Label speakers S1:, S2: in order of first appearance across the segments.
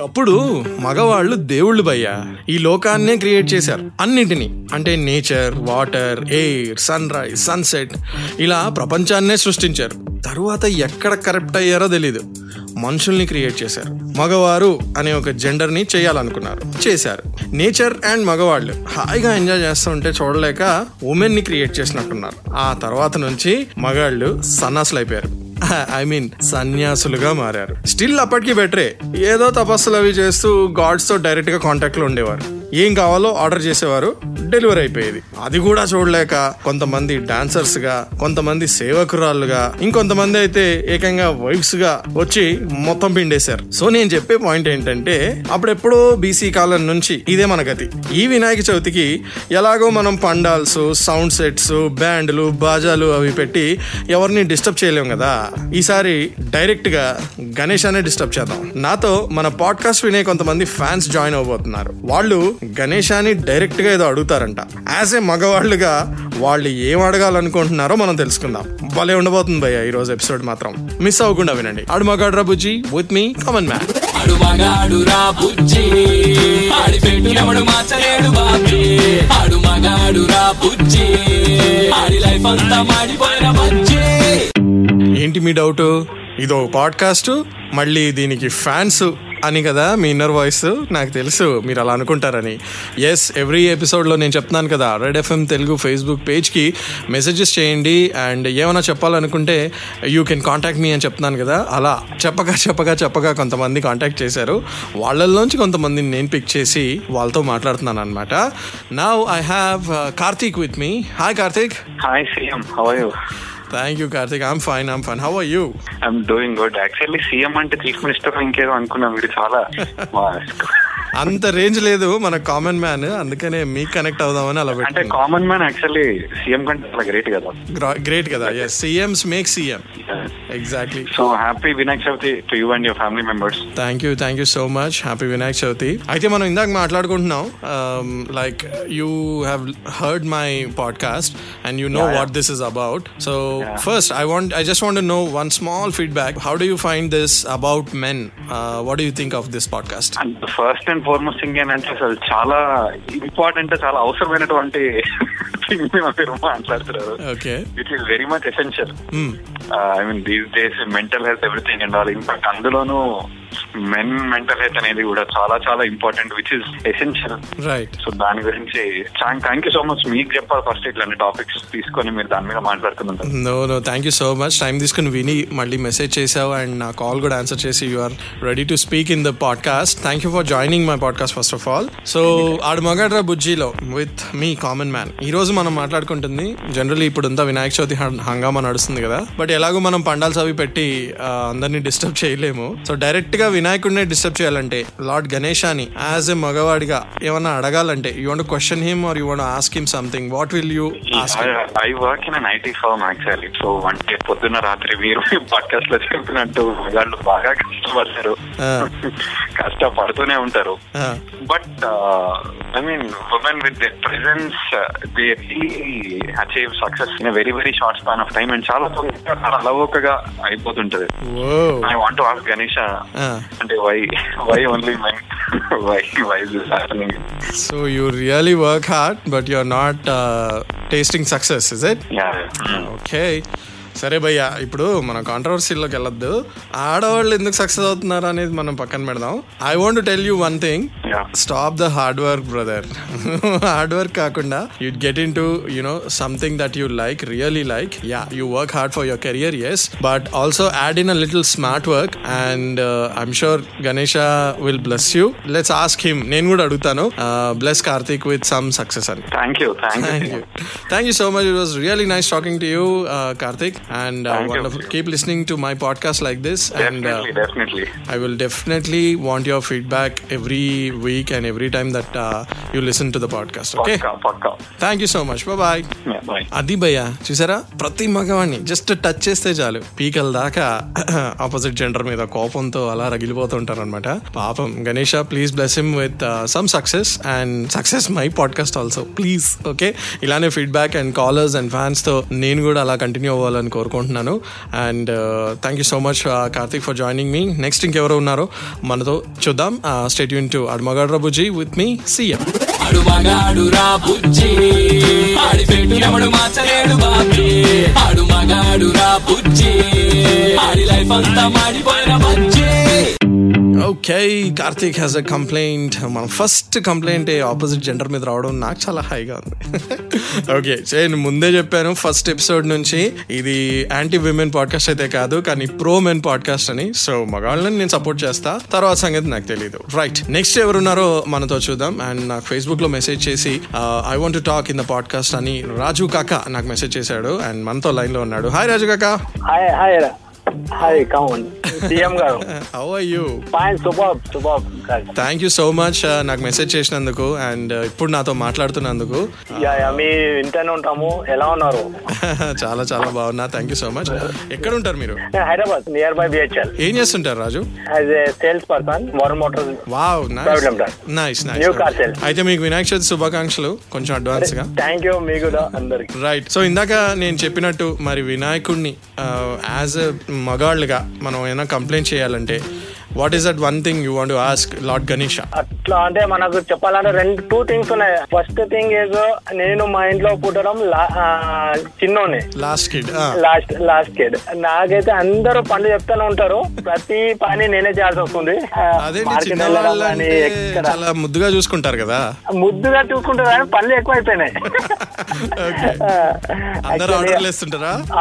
S1: ఒకప్పుడు మగవాళ్ళు దేవుళ్ళు భయ్యా. ఈ లోకాన్నే క్రియేట్ చేశారు. అన్నింటినీ. అంటే nature water air sunrise sunset ఇలా ప్రపంచాన్నే సృష్టించారు. తరువాత ఎక్కడ కరెక్ట్ అయ్యారో తెలీదు. మనుషుల్ని క్రియేట్ చేశారు. మగవారు అనే ఒక జెండర్ని చేయాలనుకున్నారు. చేశారు. నేచర్ అండ్ మగవాళ్ళు హాయిగా ఎంజాయ్ చేస్తూ ఉంటే చూడలేక ఉమెన్ని క్రియేట్ చేసినట్టున్నారు. ఆ తర్వాత నుంచి మగాళ్ళు సన్నాసులు అయిపోయారు ఐ మీన్ సన్యాసులుగా మారారు. స్టిల్ అప్పటికి బెటరే ఏదో తపస్సులు అవి చేస్తూ గాడ్స్తో డైరెక్ట్గా కాంటాక్ట్లో ఉండేవారు. ఏం కావాలో ఆర్డర్ చేసేవారు. డెలివరీ అయిపోయేది. అది కూడా చూడలేక కొంతమంది డాన్సర్స్గా కొంతమంది సేవకురాళ్ళుగా ఇంకొంతమంది అయితే ఏకంగా వైఫ్స్గా వచ్చి మొత్తం పిండేశారు. సో నేను చెప్పే పాయింట్ ఏంటంటే అప్పుడెప్పుడో బీసీ కాలం నుంచి ఇదే మన గతి. ఈ వినాయక చవితికి ఎలాగో మనం పండాల్స్ సౌండ్ సెట్స్ బ్యాండ్లు బాజాలు అవి పెట్టి ఎవరిని డిస్టర్బ్ చేయలేం కదా. ఈసారి డైరెక్ట్గా గణేష్ అనే డిస్టర్బ్ చేద్దాం. నాతో మన పాడ్కాస్ట్ వినే కొంతమంది ఫ్యాన్స్ జాయిన్ అవబోతున్నారు వాళ్ళు గణేశాన్ని డైరెక్ట్గా ఏదో అడుగుతారంట యాజ్ ఏ మగవాళ్ళుగా వాళ్ళు ఏం అడగాలనుకుంటున్నారో మనం తెలుసుకుందాం. భలే ఉండబోతుంది భయ్య ఈ రోజు ఎపిసోడ్ మాత్రం. మిస్ అవ్వకుండా వినండి. ఆడు మగాడ్రా బుజ్జి విత్ మీ కామన్ మ్యాన్
S2: ఆడు మగాడు రా బుజ్జి ఆడి పెట్టు ఎవడు మార్చలేడు బాబీ. ఆడు మగాడు రా బుజ్జి ఆడి లైఫ్ అంతా మాడిపోయిన బుజ్జి.
S1: ఏంటి మీ డౌట్ ఇదో పాడ్కాస్ట్ మళ్ళీ దీనికి ఫ్యాన్స్ అని కదా మీ ఇన్నర్ వాయిస్ నాకు తెలుసు మీరు అలా అనుకుంటారని. ఎస్ ఎవ్రీ ఎపిసోడ్లో నేను చెప్తున్నాను కదా రెడ్ ఎఫ్ఎం తెలుగు ఫేస్బుక్ పేజ్కి మెసేజెస్ చేయండి అండ్ ఏమైనా చెప్పాలనుకుంటే యూ కెన్ కాంటాక్ట్ మీ అని చెప్తున్నాను కదా. అలా చెప్పగా చెప్పగా చెప్పగా కొంతమంది కాంటాక్ట్ చేశారు. వాళ్ళల్లోంచి కొంతమందిని నేను పిక్ చేసి వాళ్ళతో మాట్లాడుతున్నాను అనమాట నా I have Karthik with me hi Karthik
S3: hi CM how are you?
S1: Thank you Karthik I'm fine I'm fine how are you
S3: I'm doing good actually CM అంటే చీఫ్ మినిస్టర్ ఇంకేదో అనుకున్నాం. వీడు చాలా
S1: అంత రేంజ్ లేదు మన కామన్ మ్యాన్ అందుకనే మీకు కనెక్ట్ అవుదామని అలా
S3: అంటే కామన్ మ్యాన్ యాక్చువల్లీ సీఎం కంటే చాలా గ్రేట్ కదా.
S1: గ్రేట్ కదా yes CMs make CM exactly
S3: so happy Vinayak Chavithi to you and your family members
S1: thank you thank you so much happy Vinayak Chavithi అయితే మనం ఇందాక మాట్లాడుకుంటున్నాం like you have heard my podcast and you know. What this is about so. First I want I just want know one small feedback how do you find this about men what do you think of this podcast
S3: first and foremost thing అంటే అసలు చాలా important చాలా అవసరమైనటువంటి thing మీరు మాట్లాడుతున్నారు
S1: okay.
S3: Which is very much essential I mean these days mental health everything and all అందులోనూ men mental health అనేది కూడా చాలా చాలా important which is essential
S1: right
S3: so దాని గురించి థ్యాంక్ యూ సో మచ్ మీకు చెప్పాలి ఫస్ట్ ఇట్లాంటి టాపిక్స్ తీసుకొని మీరు దాని మీద మాట్లాడుతుంటారు
S1: no no thank you so much time తీసుకుని విని మళ్ళీ మెసేజ్ చేసావు అండ్ నా కాల్ కూడా ఆన్సర్ చేసి you are ready to speak in the podcast thank you for joining my podcast first of all so ఆడు మగాడ్రా బుజ్జిలో విత్ మీ కామన్ మ్యాన్ ఈ రోజు మనం మాట్లాడుకుంటుంది. జనరల్లీ ఇప్పుడు అంతా వినాయక చవితి హంగామా నడుస్తుంది కదా. బట్ ఎలాగో మనం పండాల్స్ అవి పెట్టి అందరినీ డిస్టర్బ్ చేయలేము. సో డైరెక్ట్గా వినాయకుడిని డిస్టర్బ్ చేయాలంటే లార్డ్ గణేశాని యాజ్ ఎ మగవాడిగా ఏమన్నా అడగాలంటే you want question him or you want ask him something what will you
S3: I work in IT firm actually so అంటే పొద్దున్న రాత్రి మీరు పాడ్కాస్ట్లో చెప్పినట్టు వాళ్ళు బాగా కష్టపడతారు. కష్టపడుతూనే ఉంటారు. But I mean women with the presence they really achieve success in very very short span of time and చాలా తొందరగా చాలా అలవోకగా అయిపోతుంటది ఐ వాంట్ ఆస్క్ గణేష్ అంటే why why only men why why this happening
S1: so you really work hard but you are not tasting success is it
S3: yeah
S1: okay సరే భయ్య ఇప్పుడు మన కాంట్రవర్సీలోకి వెళ్ళొద్దు. ఆడవాళ్ళు ఎందుకు సక్సెస్ అవుతున్నారు అనేది మనం పక్కన పెడదాం. I want tell you one thing. Stop the hard work brother hard work కాకుండా you get into you know something that you like really like yeah you work hard for your career yes but also add in a little smart work and I'm sure Ganesha will bless you let's ask him నేను కూడా అడుగుతాను. Bless Karthik with some success అని.
S3: Thank you thank
S1: Thank
S3: you
S1: you. Thank you so much. It was really nice talking uh, and uh, wonderful. Keep listening to my podcast like this, and uh,
S3: definitely definitely
S1: I will definitely want your feedback every week and every time that uh, you listen to the podcast. Okay. Thank you so much. Bye bye.
S3: Bye
S1: అది భయ్య చూసారా ప్రతి మగవాడిని just touch చేస్తే చాలు పీకల దాకా opposite gender మీద కోపంతో అలా రగిలిపోతుంటారు అనమాట పాపం Ganesha please bless him with some success and success my podcast also please okay ఇలానే ఫీడ్బ్యాక్ అండ్ కాలర్స్ అండ్ ఫ్యాన్స్తో నేను కూడా అలా కంటిన్యూ అవ్వాలని కోరుకుంటున్నాను. And thank you so much Karthik for joining me next ఇంకెవరు ఉన్నారో మనతో చూద్దాం. Uh, స్టేట్ యూన్ టు అడుమగాడు రబుజీ విత్ మీ సీఎం
S2: ఆడు రా బుజ్జి ఆడి ఎవడు మార్చలేడు బాబీ. ఆడు మగాడు రా బుజ్జి ఆడి లైఫ్ అంతా మాడిపోయిన bajji.
S1: Okay Karthik has a complaint మన ఫస్ట్ కంప్లైంట్ ఆపోజిట్ జెండర్ మీద రావడం నాకు చాలా హైగా ఉంది. ఓకే నేను ముందే చెప్పాను ఫస్ట్ ఎపిసోడ్ నుంచి ఇది యాంటీ విమెన్ పాడ్కాస్ట్ అయితే కాదు కానీ ప్రో మెన్ పాడ్కాస్ట్ అని. సో మగాళ్ళని నేను సపోర్ట్ చేస్తా. తర్వాత సంగతి నాకు తెలియదు రైట్ నెక్స్ట్ ఎవరున్నారో మనతో చూద్దాం. అండ్ నాకు ఫేస్బుక్లో మెసేజ్ చేసి I want to talk in the podcast అని రాజు కాక నాకు మెసేజ్ చేశాడు. అండ్ మనతో లైన్లో ఉన్నాడు. హాయ్ రాజు కాక.
S4: Hi hi hi common CM గారు.
S1: How are you
S4: fine super super
S1: thank you so much నాకు మెసేజ్ చేసినందుకు అండ్ ఇప్పుడు నాతో మాట్లాడుతున్నందుకు.
S4: యా యా మీ ఇంటనే ఉంటాము. ఎలా ఉన్నారు?
S1: చాలా చాలా బాగున్నా. థ్యాంక్ యూ సో మచ్ ఎక్కడ ఉంటారు మీరు
S4: హైదరాబాద్ నియర్ బై బిహెచ్ఎల్
S1: ఏం చేస్తుంటారు Raju?
S4: As a sales person motor
S1: wow. Nice nice
S4: New car sales.
S1: అయితే మీకు వినాయక చవితి శుభాకాంక్షలు కొంచెం అడ్వాన్స్గా.
S4: థ్యాంక్ యూ మీకు అందరికి.
S1: రైట్ సో ఇందాక నేను చెప్పినట్టు మరి వినాయకుడిని యాజ్ ఎ మగాళ్ళుగా మనం ఏమైనా కంప్లైంట్ చేయాలంటే what is that one thing you want ask lord Ganesh
S4: అట్లా అంటే మనకు చెప్పాలంటే రెండు టూ థింగ్స్ ఉన్నాయి. ఫస్ట్ థింగ్ ఏజ్ నేను మా ఇంట్లో పుట్టడం చిన్నోని
S1: last kid
S4: last last kid నాకైతే అందరూ పనులు చెప్తూనే ఉంటారు. ప్రతి పని నేనే చేయాల్సి వస్తుంది.
S1: చాలా ముద్దుగా చూసుకుంటారు కదా?
S4: ముద్దుగా చూసుకుంటారు కానీ పనులు
S1: Okay. అందరూ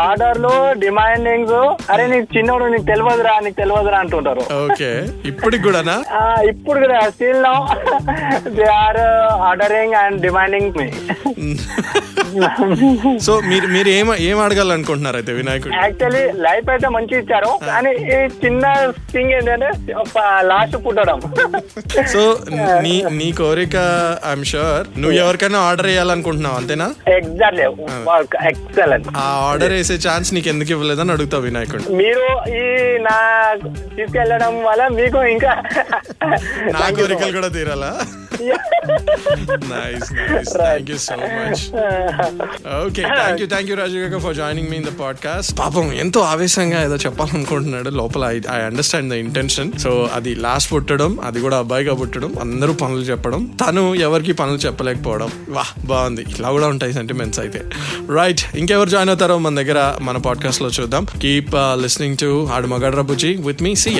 S1: ఆర్డర్లు
S4: డిమాండింగ్ అరే నీకు చిన్నోడు నీకు తెలియదురా నీకు తెలియదురా అంటుంటారు.
S1: ఓకే. ఇప్పటికి కూడానా?
S4: ఇప్పుడు కూడా still now they are ordering and demanding me
S1: so మీరు మీరు ఏం ఏం అడగాలనుకుంటున్నారు అయితే వినాయకుడు?
S4: యాక్చువల్లీ లైఫ్ అయితే మంచి ఇచ్చారు. కానీ ఈ చిన్న థింగ్ ఏంటంటే లాస్ట్ పుట్టడం.
S1: సో నీ నీ కోరిక ఐఎమ్ షూర్ నువ్వు ఎవరికైనా ఆర్డర్ వేయాలనుకుంటున్నావు అంతేనా?
S4: ఎగ్జాక్ట్లీ ఎక్సలెంట్
S1: ఆ ఆర్డర్ వేసే ఛాన్స్ నీకు ఎందుకు ఇవ్వలేదని అడుగుతావు వినాయకుడు.
S4: మీరు ఈ నా తీసుకెళ్ళడం మీకు ఇంకా
S1: నా
S4: Thank you so
S1: కోరికలు
S4: much.
S1: కూడా తీరాలా. Nice you so much okay thank you thank you Raju గారు for joining me in the podcast పాపం ఎంతో ఆవేశంగా ఏదో చెప్పాలనుకుంటున్నాడు లోపల. I understand the intention so అది లాస్ట్ పుట్టడం అది కూడా అబ్బాయిగా పుట్టడం అందరూ పనులు చెప్పడం తను ఎవరికి పనులు చెప్పలేకపోవడం. వాహ్ బాగుంది. ఇలా కూడా ఉంటాయి సెంటిమెంట్స్ అయితే. రైట్ ఇంకెవరు జాయిన్ అవుతారో మన దగ్గర మన పాడ్కాస్ట్లో చూద్దాం. కీప్ లిస్నింగ్ టు ఆడు మగడ్ర బుజ్జి. విత్ మీ సీ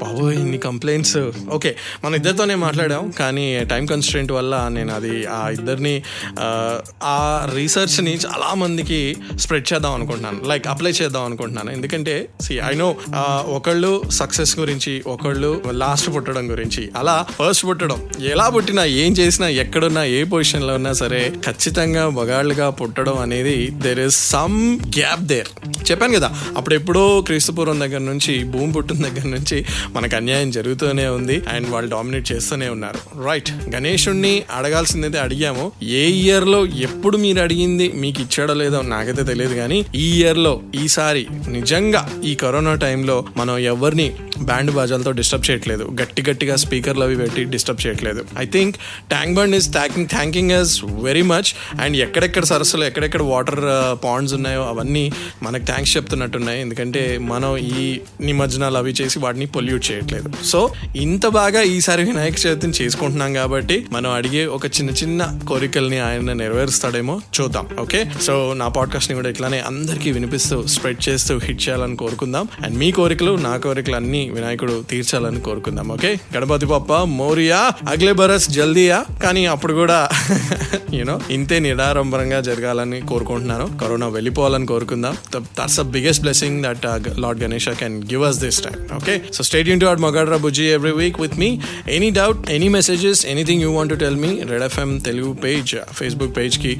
S1: బాబోయ్ ఇన్ని కంప్లైంట్స్ ఓకే మన ఇద్దరితోనే మాట్లాడాం కానీ టైం కన్స్టెంట్ వల్ల నేను అది ఆ ఇద్దరిని ఆ, రీసెర్చ్ని చాలా మందికి స్ప్రెడ్ చేద్దాం అనుకుంటున్నాను లైక్ అప్లై చేద్దాం అనుకుంటున్నాను. ఎందుకంటే సి ఐ నో ఒకళ్ళు సక్సెస్ గురించి ఒకళ్ళు లాస్ట్ పుట్టడం గురించి. అలా ఫస్ట్ పుట్టడం ఎలా పుట్టినా ఏం చేసినా ఎక్కడున్నా ఏ పొజిషన్లో ఉన్నా సరే ఖచ్చితంగా మగాళ్ళుగా పుట్టడం అనేది there is some gap there చెప్పాను కదా అప్పుడెప్పుడో క్రీస్తుపూర్వం దగ్గర నుంచి భూమి పుట్టిన దగ్గర నుంచి మనకు అన్యాయం జరుగుతూనే ఉంది అండ్ వాళ్ళు డామినేట్ చేస్తూనే ఉన్నారు. రైట్ గణేషుణ్ణి అడగాల్సిందైతే అడిగాము. ఏ ఇయర్లో ఎప్పుడు మీరు అడిగింది మీకు ఇచ్చాడో లేదో నాకైతే తెలియదు కానీ ఈ ఇయర్లో ఈసారి నిజంగా ఈ కరోనా టైంలో మనం ఎవరిని బ్యాండ్ బాజాలతో డిస్టర్బ్ చేయట్లేదు. గట్టి గట్టిగా స్పీకర్లు అవి పెట్టి డిస్టర్బ్ చేయట్లేదు. I think Tank Bund is thanking thanking us very much and ఎక్కడెక్కడ సరస్సులు ఎక్కడెక్కడ వాటర్ పాండ్స్ uh, ఉన్నాయో అవన్నీ మనకు థ్యాంక్స్ చెప్తున్నట్టున్నాయి. ఎందుకంటే మనం ఈ నిమజ్జనాలు అవి చేసి వాటిని పొల్యూట్ చేయట్లేదు. సో ఇంత బాగా ఈసారి వినాయక చవితిని చేసుకుంటున్నాం కాబట్టి మనం అడిగే ఒక చిన్న చిన్న కోరికల్ని ఆయన నెరవేరుస్తాడేమో చూద్దాం ఓకే సో నా పాడ్కాస్ట్ని కూడా ఇట్లానే అందరికీ వినిపిస్తూ స్ప్రెడ్ చేస్తూ హిట్ చేయాలని కోరుకుందాం. అండ్ మీ కోరికలు నా కోరికలు అన్ని వినాయకుడు తీర్చాలని కోరుకుందాం ఓకే గణపతి పప్ప మోరియా అగ్లే బరస్ జల్దీయా. కానీ అప్పుడు కూడా యూనో ఇంతే నిడారంభరంగా జరగాలని కోరుకుంటున్నాను. కరోనా వెళ్ళిపోవాలని కోరుకుందాం. That's a biggest blessing that lord Ganesh can give us this time okay so stay Yoon to our మగాడ్రా Bujji every week with me any doubt any messages anything you want to tell me red FM Telugu page Facebook పేజ్కి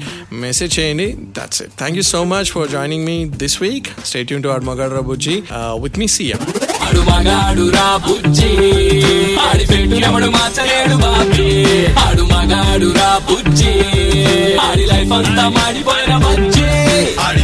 S1: message చేయండి that's it thank you so much for joining me this week stay Yoon to our మగాడ్రా బుజ్జి with me CM
S2: ఆడు మగాడు రా బుజ్జి. ఆడి పెట్టినప్పుడు మార్చలేడు బాబీ. ఆడు మగాడు రా బుజ్జి. ఆడి life అంతా మాడిపోయిన బజ్జి.
S5: ఆడి